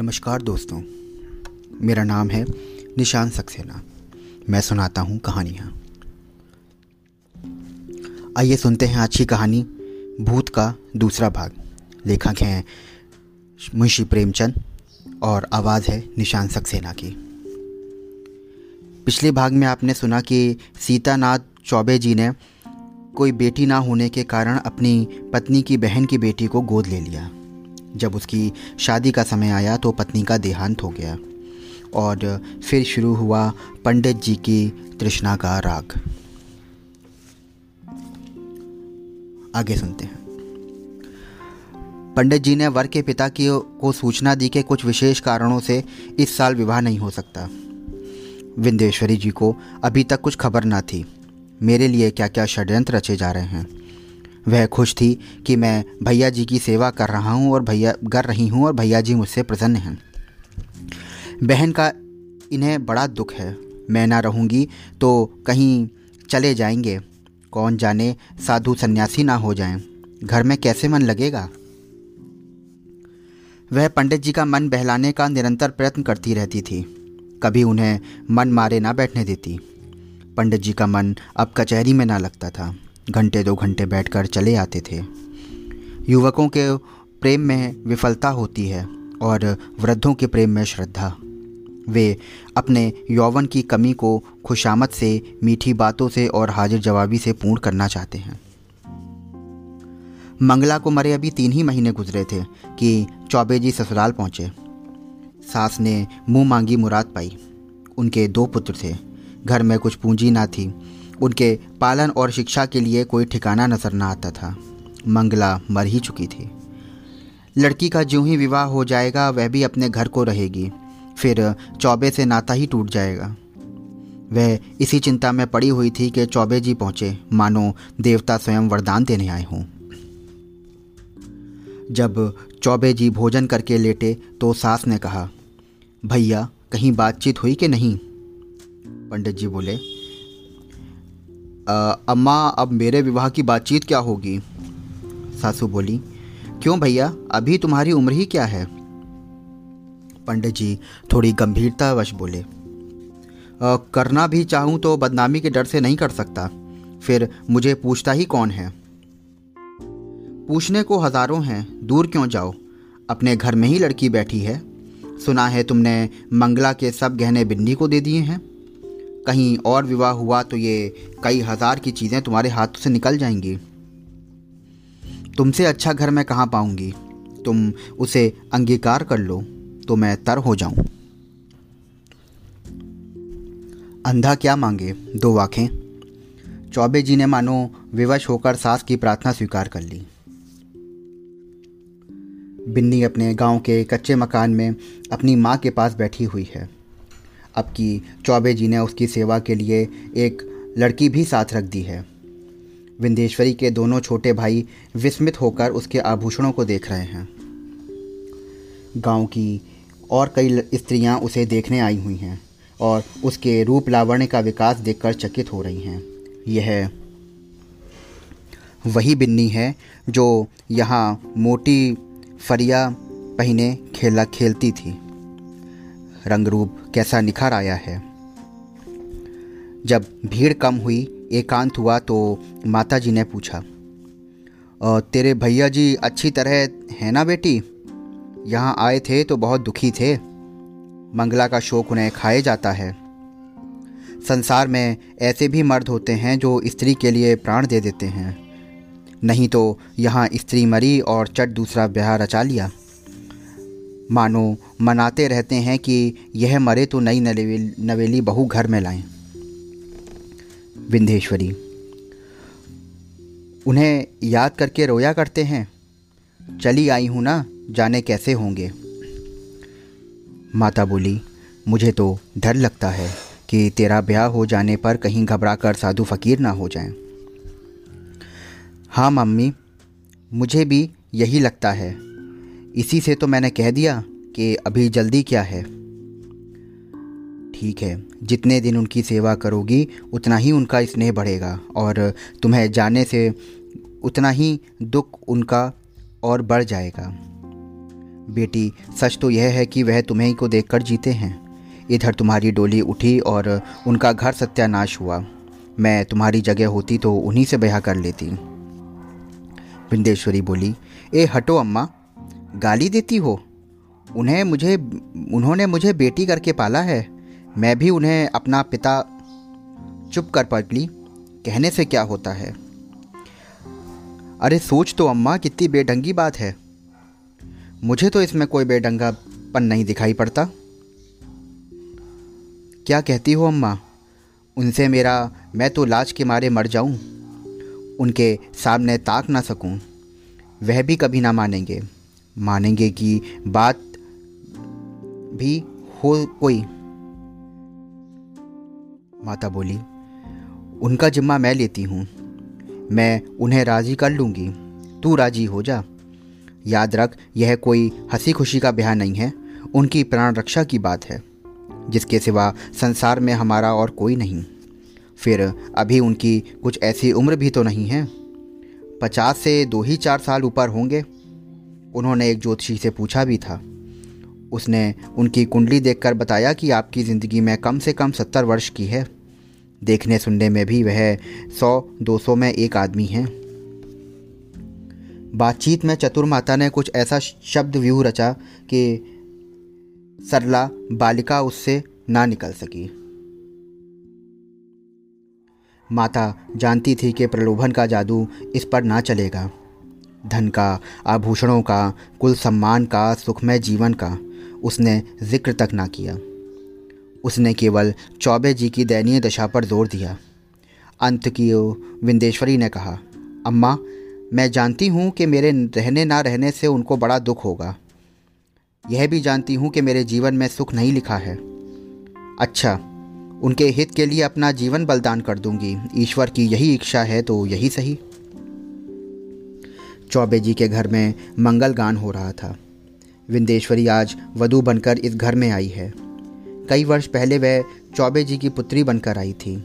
नमस्कार दोस्तों। मेरा नाम है निशान सक्सेना। मैं सुनाता हूँ कहानियाँ आइए सुनते हैं की कहानी, भूत का दूसरा भाग। लेखक हैं मुंशी प्रेमचंद और आवाज़ है निशान सक्सेना की। पिछले भाग में आपने सुना कि सीतानाथ चौबे जी ने कोई बेटी ना होने के कारण अपनी पत्नी की बहन की बेटी को गोद ले लिया। जब उसकी शादी का समय आया तो पत्नी का देहांत हो गया और फिर शुरू हुआ पंडित जी की तृष्णा का राग। आगे सुनते हैं। पंडित जी ने वर के पिता की को सूचना दी कि कुछ विशेष कारणों से इस साल विवाह नहीं हो सकता। विंदेश्वरी जी को अभी तक कुछ खबर ना थी। मेरे लिए क्या क्या षड्यंत्र रचे जा रहे हैं? वह खुश थी कि मैं भैया जी की सेवा कर रहा हूँ और भैया, कर रही हूँ और भैया जी मुझसे प्रसन्न हैं। बहन का इन्हें बड़ा दुख है। मैं ना रहूँगी तो कहीं चले जाएँगे। कौन जाने साधु सन्यासी ना हो जाएँ। घर में कैसे मन लगेगा? वह पंडित जी का मन बहलाने का निरंतर प्रयत्न करती रहती थी। कभी उन्हें मन मारे ना बैठने देती। पंडित जी का मन अब कचहरी में ना लगता था। घंटे दो घंटे बैठकर चले आते थे। युवकों के प्रेम में विफलता होती है और वृद्धों के प्रेम में श्रद्धा। वे अपने यौवन की कमी को खुशामद से, मीठी बातों से और हाजिर जवाबी से पूर्ण करना चाहते हैं। मंगला को मरे अभी तीन ही महीने गुजरे थे कि चौबे जी ससुराल पहुँचे। सास ने मुँह मांगी मुराद पाई। उनके दो पुत्र थे। घर में कुछ पूंजी ना थी। उनके पालन और शिक्षा के लिए कोई ठिकाना नज़र न आता था। मंगला मर ही चुकी थी। लड़की का जो ही विवाह हो जाएगा, वह भी अपने घर को रहेगी। फिर चौबे से नाता ही टूट जाएगा। वह इसी चिंता में पड़ी हुई थी कि चौबे जी पहुँचे। मानो देवता स्वयं वरदान देने आए हों। जब चौबे जी भोजन करके लेटे तो सास ने कहा, भैया, कहीं बातचीत हुई कि नहीं? पंडित जी बोले अम्मा अब मेरे विवाह की बातचीत क्या होगी? सासू बोली क्यों भैया? अभी तुम्हारी उम्र ही क्या है? पंडित जी थोड़ी गंभीरतावश बोले आ, करना भी चाहूँ तो बदनामी के डर से नहीं कर सकता। फिर मुझे पूछता ही कौन है? पूछने को हज़ारों हैं दूर क्यों जाओ? अपने घर में ही लड़की बैठी है। सुना है तुमने मंगला के सब गहने बिन्नी को दे दिए हैं। कहीं और विवाह हुआ तो ये कई हज़ार की चीज़ें तुम्हारे हाथों से निकल जाएँगी। तुमसे अच्छा घर मैं कहाँ पाऊँगी? तुम उसे अंगीकार कर लो तो मैं तर हो जाऊँ। अंधा क्या मांगे? दो आँखें। चौबे जी ने मानो विवश होकर सास की प्रार्थना स्वीकार कर ली। बिन्नी अपने गाँव के कच्चे मकान में अपनी माँ के पास बैठी हुई है। अब की चौबे जी ने उसकी सेवा के लिए एक लड़की भी साथ रख दी है। विंदेश्वरी के दोनों छोटे भाई विस्मित होकर उसके आभूषणों को देख रहे हैं। गाँव की और कई स्त्रियाँ उसे देखने आई हुई हैं और उसके रूप लावण्य का विकास देखकर चकित हो रही हैं। यह वही बिन्नी है जो यहाँ मोटी फरिया पहने खेला खेलती थी। रंग रूप कैसा निखर आया है। जब भीड़ कम हुई, एकांत हुआ तो माता जी ने पूछा तेरे भैया जी अच्छी तरह है ना बेटी? यहाँ आए थे तो बहुत दुखी थे। मंगला का शोक उन्हें खाए जाता है। संसार में ऐसे भी मर्द होते हैं जो स्त्री के लिए प्राण दे देते हैं। नहीं तो यहाँ स्त्री मरी और चट दूसरा ब्याह रचा लिया। मानो मनाते रहते हैं कि यह मरे तो नई नवेली बहू घर में लाएँ। विंध्येश्वरी, उन्हें याद करके रोया करते हैं, चली आई हूँ ना, जाने कैसे होंगे? माता बोली, मुझे तो डर लगता है कि तेरा ब्याह हो जाने पर कहीं घबरा कर साधु फकीर ना हो जाएँ। हाँ मम्मी, मुझे भी यही लगता है। इसी से तो मैंने कह दिया कि अभी जल्दी क्या है। ठीक है, जितने दिन उनकी सेवा करोगी, उतना ही उनका स्नेह बढ़ेगा और तुम्हें जाने से उतना ही दुख उनका और बढ़ जाएगा। बेटी, सच तो यह है कि वह तुम्हें को देखकर जीते हैं। इधर तुम्हारी डोली उठी और उनका घर सत्यानाश हुआ। मैं तुम्हारी जगह होती तो उन्हीं से ब्याह कर लेती। बिंदेश्वरी बोली, ए, हटो, अम्मा। गाली देती हो? उन्हें मुझे, उन्होंने मुझे बेटी करके पाला है। मैं भी उन्हें अपना पिता चुप कर पकली कहने से क्या होता है? अरे सोच तो अम्मा, कितनी बेढंगी बात है। मुझे तो इसमें कोई बेढंगापन नहीं दिखाई पड़ता। क्या कहती हो अम्मा? उनसे मेरा, मैं तो लाज के मारे मर जाऊँ। उनके सामने ताक ना सकूँ। वह भी कभी ना मानेंगे। मानेंगे कि बात भी हो कोई। माता बोली, उनका जिम्मा मैं लेती हूँ। मैं उन्हें राज़ी कर लूँगी। तू राज़ी हो जा। याद रख, यह कोई हँसी खुशी का ब्याह नहीं है। उनकी प्राण रक्षा की बात है, जिसके सिवा संसार में हमारा और कोई नहीं। फिर अभी उनकी कुछ ऐसी उम्र भी तो नहीं है। पचास से दो ही चार साल ऊपर होंगे। उन्होंने एक ज्योतिषी से पूछा भी था। उसने उनकी कुंडली देखकर बताया कि आपकी ज़िंदगी में कम से कम सत्तर वर्ष की है। देखने सुनने में भी वह सौ, दो सौ में एक आदमी हैं। बातचीत में चतुर माता ने कुछ ऐसा शब्द व्यूह रचा कि सरला बालिका उससे ना निकल सकी। माता जानती थी कि प्रलोभन का जादू इस पर ना चलेगा। धन का, आभूषणों का, कुल सम्मान का, सुखमय जीवन का, उसने ज़िक्र तक ना किया। उसने केवल चौबे जी की दयनीय दशा पर ज़ोर दिया। अंत की विंदेश्वरी ने कहा, अम्मा, मैं जानती हूँ कि मेरे रहने ना रहने से उनको बड़ा दुख होगा। यह भी जानती हूँ कि मेरे जीवन में सुख नहीं लिखा है। अच्छा उनके हित के लिए अपना जीवन बलिदान कर दूँगी। ईश्वर की यही इच्छा है तो यही सही। चौबे जी के घर में मंगल गान हो रहा था। विंदेश्वरी आज वधु बनकर इस घर में आई है। कई वर्ष पहले वह चौबे जी की पुत्री बनकर आई थी।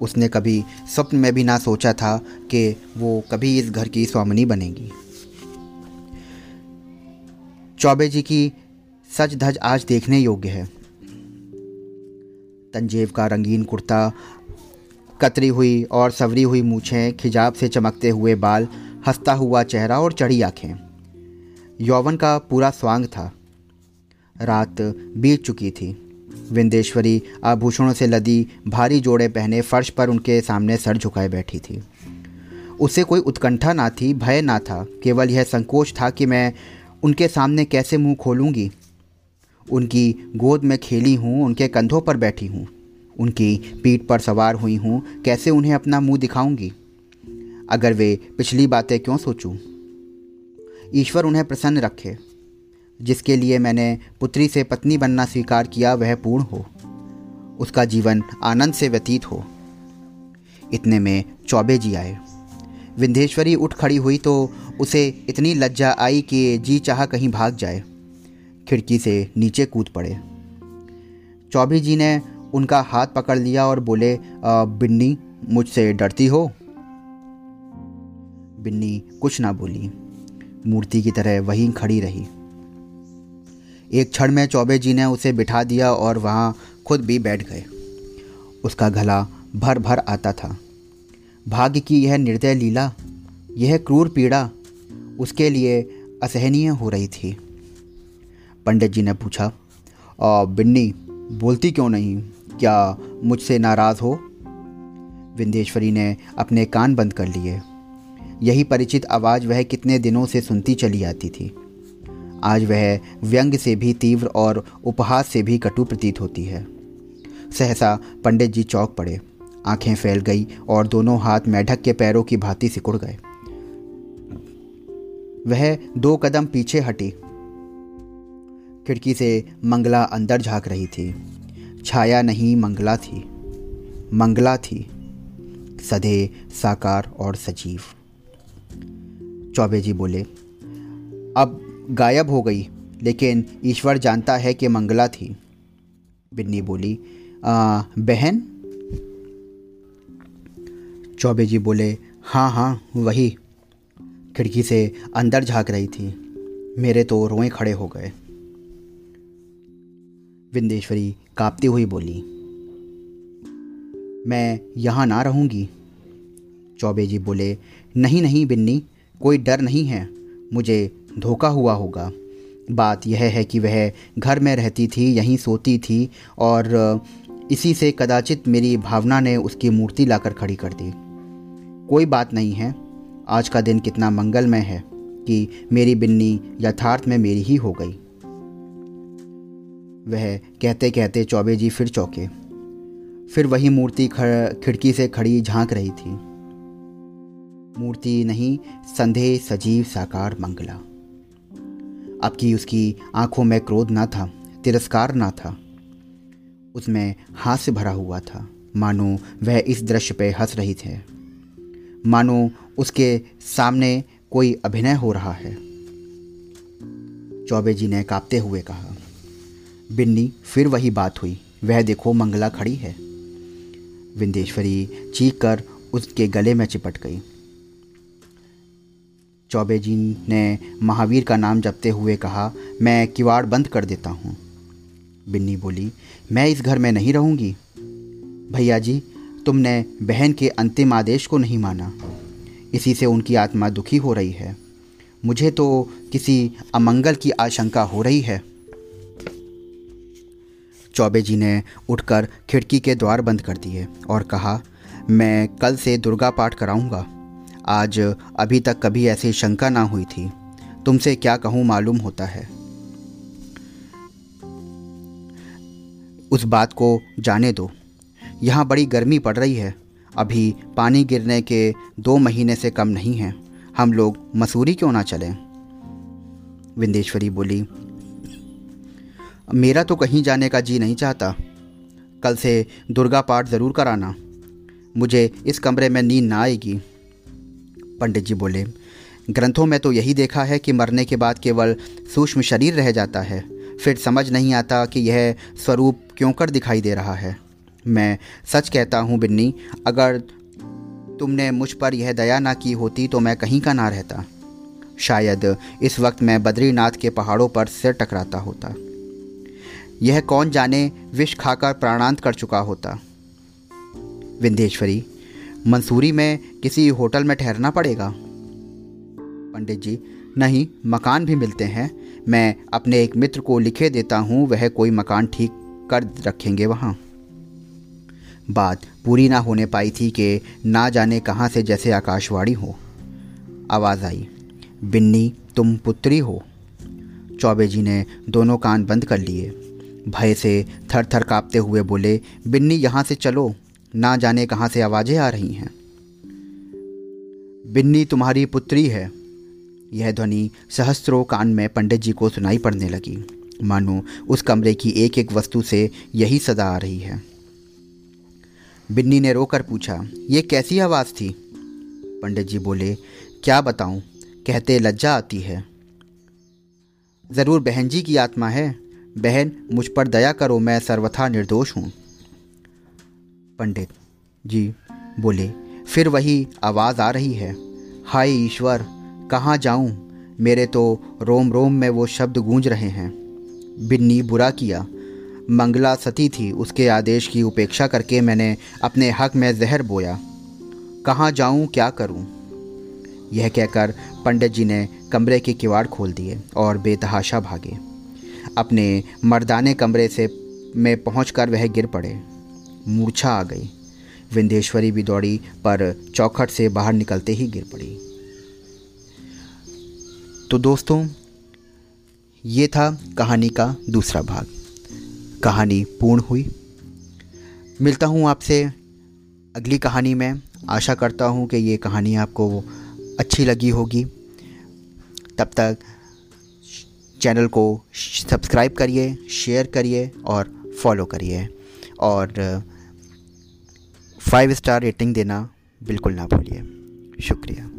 उसने कभी स्वप्न में भी ना सोचा था कि वो कभी इस घर की स्वामिनी बनेगी। चौबे जी की सच धज आज देखने योग्य है। तंजेब का रंगीन कुर्ता, कतरी हुई और सवरी हुई मूछें, खिजाब से चमकते हुए बाल हंसता हुआ चेहरा और चढ़ी आँखें। यौवन का पूरा स्वांग था। रात बीत चुकी थी। विंदेश्वरी आभूषणों से लदी भारी जोड़े पहने फर्श पर उनके सामने सर झुकाए बैठी थी। उसे कोई उत्कंठा ना थी, भय ना था। केवल यह संकोच था कि मैं उनके सामने कैसे मुँह खोलूँगी। उनकी गोद में खेली हूँ, उनके कंधों पर बैठी हूँ। उनकी पीठ पर सवार हुई हूँ, कैसे उन्हें अपना मुँह दिखाऊँगी? अगर वे पिछली बातें क्यों सोचूं? ईश्वर उन्हें प्रसन्न रखे। जिसके लिए मैंने पुत्री से पत्नी बनना स्वीकार किया, वह पूर्ण हो। उसका जीवन आनंद से व्यतीत हो। इतने में चौबे जी आए। विंध्येश्वरी उठ खड़ी हुई तो उसे इतनी लज्जा आई कि जी चाह कहीं भाग जाए। खिड़की से नीचे कूद पड़े। चौबे जी ने उनका हाथ पकड़ लिया और बोले बिन्नी, मुझसे डरती हो? बिन्नी कुछ ना बोली। मूर्ति की तरह वहीं खड़ी रही। एक क्षण में चौबे जी ने उसे बिठा दिया और वहाँ खुद भी बैठ गए। उसका गला भर भर आता था। भाग्य की यह निर्दय लीला, यह क्रूर पीड़ा उसके लिए असहनीय हो रही थी। पंडित जी ने पूछा बिन्नी, बोलती क्यों नहीं? क्या मुझसे नाराज़ हो? विंदेश्वरी ने अपने कान बंद कर लिए। यही परिचित आवाज़ वह कितने दिनों से सुनती चली आती थी। आज वह व्यंग से भी तीव्र और उपहास से भी कटु प्रतीत होती है। सहसा पंडित जी चौक पड़े, आँखें फैल गई और दोनों हाथ मेढक के पैरों की भांति सिकुड़ गए। वह दो कदम पीछे हटी। खिड़की से मंगला अंदर झाँक रही थी। छाया नहीं, मंगला थी। मंगला थी। सधे, साकार और सजीव। चौबे जी बोले अब गायब हो गई लेकिन ईश्वर जानता है कि मंगला थी। बिन्नी बोली आ, बहन? चौबे जी बोले हाँ हाँ वही। खिड़की से अंदर झाँक रही थी। मेरे तो रोए खड़े हो गए। विंदेश्वरी कांपती हुई बोली मैं यहाँ ना रहूँगी? चौबे जी बोले नहीं नहीं बिन्नी कोई डर नहीं है। मुझे धोखा हुआ होगा। बात यह है कि वह घर में रहती थी, यहीं सोती थी और इसी से कदाचित मेरी भावना ने उसकी मूर्ति लाकर खड़ी कर दी। कोई बात नहीं है। आज का दिन कितना मंगलमय है कि मेरी बिन्नी यथार्थ में मेरी ही हो गई। वह कहते कहते चौबे जी फिर चौके। फिर वही मूर्ति खिड़की से खड़ी झाँक रही थी। मूर्ति नहीं, संदेह, सजीव, साकार, मंगला। अब की उसकी आँखों में क्रोध ना था, तिरस्कार ना था, उसमें हास्य भरा हुआ था। मानो वह इस दृश्य पे हंस रही थे। मानो उसके सामने कोई अभिनय हो रहा है। चौबे जी ने कांपते हुए कहा, बिन्नी, फिर वही बात हुई। वह देखो, मंगला खड़ी है। विंदेश्वरी चीख कर उसके गले में चिपट गई। चौबे जी ने महावीर का नाम जपते हुए कहा, मैं किवाड़ बंद कर देता हूँ। बिन्नी बोली, मैं इस घर में नहीं रहूँगी? भैया जी, तुमने बहन के अंतिम आदेश को नहीं माना। इसी से उनकी आत्मा दुखी हो रही है। मुझे तो किसी अमंगल की आशंका हो रही है। चौबे जी ने उठकर खिड़की के द्वार बंद कर दिए और कहा, मैं कल से दुर्गा पाठ कराऊँगा। आज अभी तक कभी ऐसी शंका ना हुई थी। तुमसे क्या कहूँ मालूम होता है। उस बात को जाने दो। यहाँ बड़ी गर्मी पड़ रही है। अभी पानी गिरने के दो महीने से कम नहीं है। हम लोग मसूरी क्यों ना चलें? विंदेश्वरी बोली, मेरा तो कहीं जाने का जी नहीं चाहता। कल से दुर्गा पाठ ज़रूर कराना। मुझे इस कमरे में नींद ना आएगी। पंडित जी बोले, ग्रंथों में तो यही देखा है कि मरने के बाद केवल सूक्ष्म शरीर रह जाता है। फिर समझ नहीं आता कि यह स्वरूप क्यों कर दिखाई दे रहा है। मैं सच कहता हूँ, बिन्नी, अगर तुमने मुझ पर यह दया ना की होती तो मैं कहीं का ना रहता। शायद इस वक्त मैं बद्रीनाथ के पहाड़ों पर सिर टकराता होता। यह कौन जाने विष खाकर प्राणांत कर चुका होता? विंध्येश्वरी मंसूरी में किसी होटल में ठहरना पड़ेगा? पंडित जी, नहीं, मकान भी मिलते हैं। मैं अपने एक मित्र को लिखे देता हूँ, वह कोई मकान ठीक कर रखेंगे वहाँ। बात पूरी ना होने पाई थी कि ना जाने कहाँ से जैसे आकाशवाणी हो। आवाज़ आई, बिन्नी, तुम पुत्री हो। चौबे जी ने दोनों कान बंद कर लिए। भय से थर थर काँपते हुए बोले, बिन्नी, यहाँ से चलो। ना जाने कहाँ से आवाज़ें आ रही हैं। बिन्नी तुम्हारी पुत्री है। यह ध्वनि सहस्त्रों कान में पंडित जी को सुनाई पड़ने लगी। मानो उस कमरे की एक एक वस्तु से यही सदा आ रही है। बिन्नी ने रोकर पूछा, ये कैसी आवाज़ थी? पंडित जी बोले, क्या बताऊँ, कहते लज्जा आती है। ज़रूर बहन जी की आत्मा है। बहन, मुझ पर दया करो, मैं सर्वथा निर्दोष हूँ। पंडित। जी, बोले, फिर वही आवाज़ आ रही है। हाय ईश्वर, कहाँ जाऊँ? मेरे तो रोम रोम में वो शब्द गूंज रहे हैं। बिन्नी बुरा किया। मंगला सती थी, उसके आदेश की उपेक्षा करके मैंने अपने हक में जहर बोया। कहाँ जाऊँ, क्या करूँ? यह कहकर पंडित जी ने कमरे के किवाड़ खोल दिए और बेतहाशा भागे। अपने मर्दाने कमरे से में पहुंचकर वह गिर पड़े। मूर्छा आ गई। विंध्येश्वरी भी दौड़ी, पर चौखट से बाहर निकलते ही गिर पड़ी। तो दोस्तों, ये था कहानी का दूसरा भाग। कहानी पूर्ण हुई। मिलता हूँ आपसे अगली कहानी में। आशा करता हूँ कि ये कहानी आपको अच्छी लगी होगी। तब तक चैनल को सब्सक्राइब करिए, शेयर करिए और फॉलो करिए। और फाइव स्टार रेटिंग देना बिल्कुल ना भूलिए। शुक्रिया।